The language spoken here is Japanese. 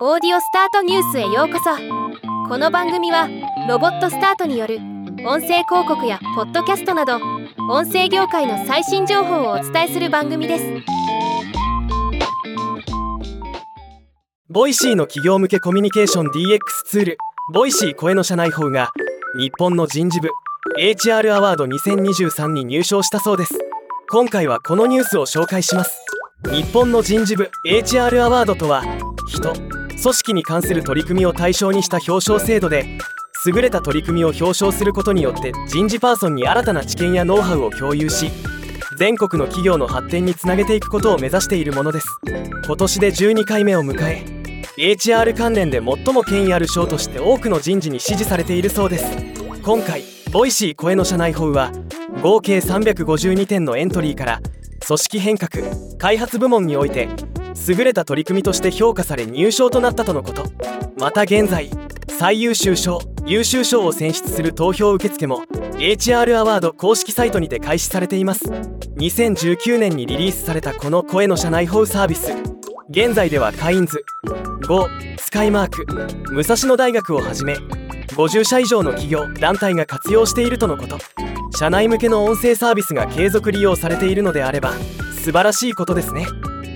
オーディオスタートニュースへようこそ。この番組はロボットスタートによる音声広告やポッドキャストなど音声業界の最新情報をお伝えする番組です。 Voicy の企業向けコミュニケーション DX ツール Voicy 声の社内報が日本の人事部 HR アワード2023に入賞したそうです。今回はこのニュースを紹介します。日本の人事部 HR アワードとは人組織に関する取り組みを対象にした表彰制度で優れた取り組みを表彰することによって人事パーソンに新たな知見やノウハウを共有し全国の企業の発展につなげていくことを目指しているものです。今年で12回目を迎え HR 関連で最も権威ある賞として多くの人事に支持されているそうです。今回 Voicy 声の社内報は合計352点のエントリーから組織変革開発部門において優れた取り組みとして評価され入賞となったとのこと。また現在最優秀賞優秀賞を選出する投票受付も HR アワード公式サイトにて開始されています。2019年にリリースされたこの声の社内報サービス。現在ではカインズ GO スカイマーク武蔵野大学をはじめ50社以上の企業団体が活用しているとのこと。社内向けの音声サービスが継続利用されているのであれば素晴らしいことですね。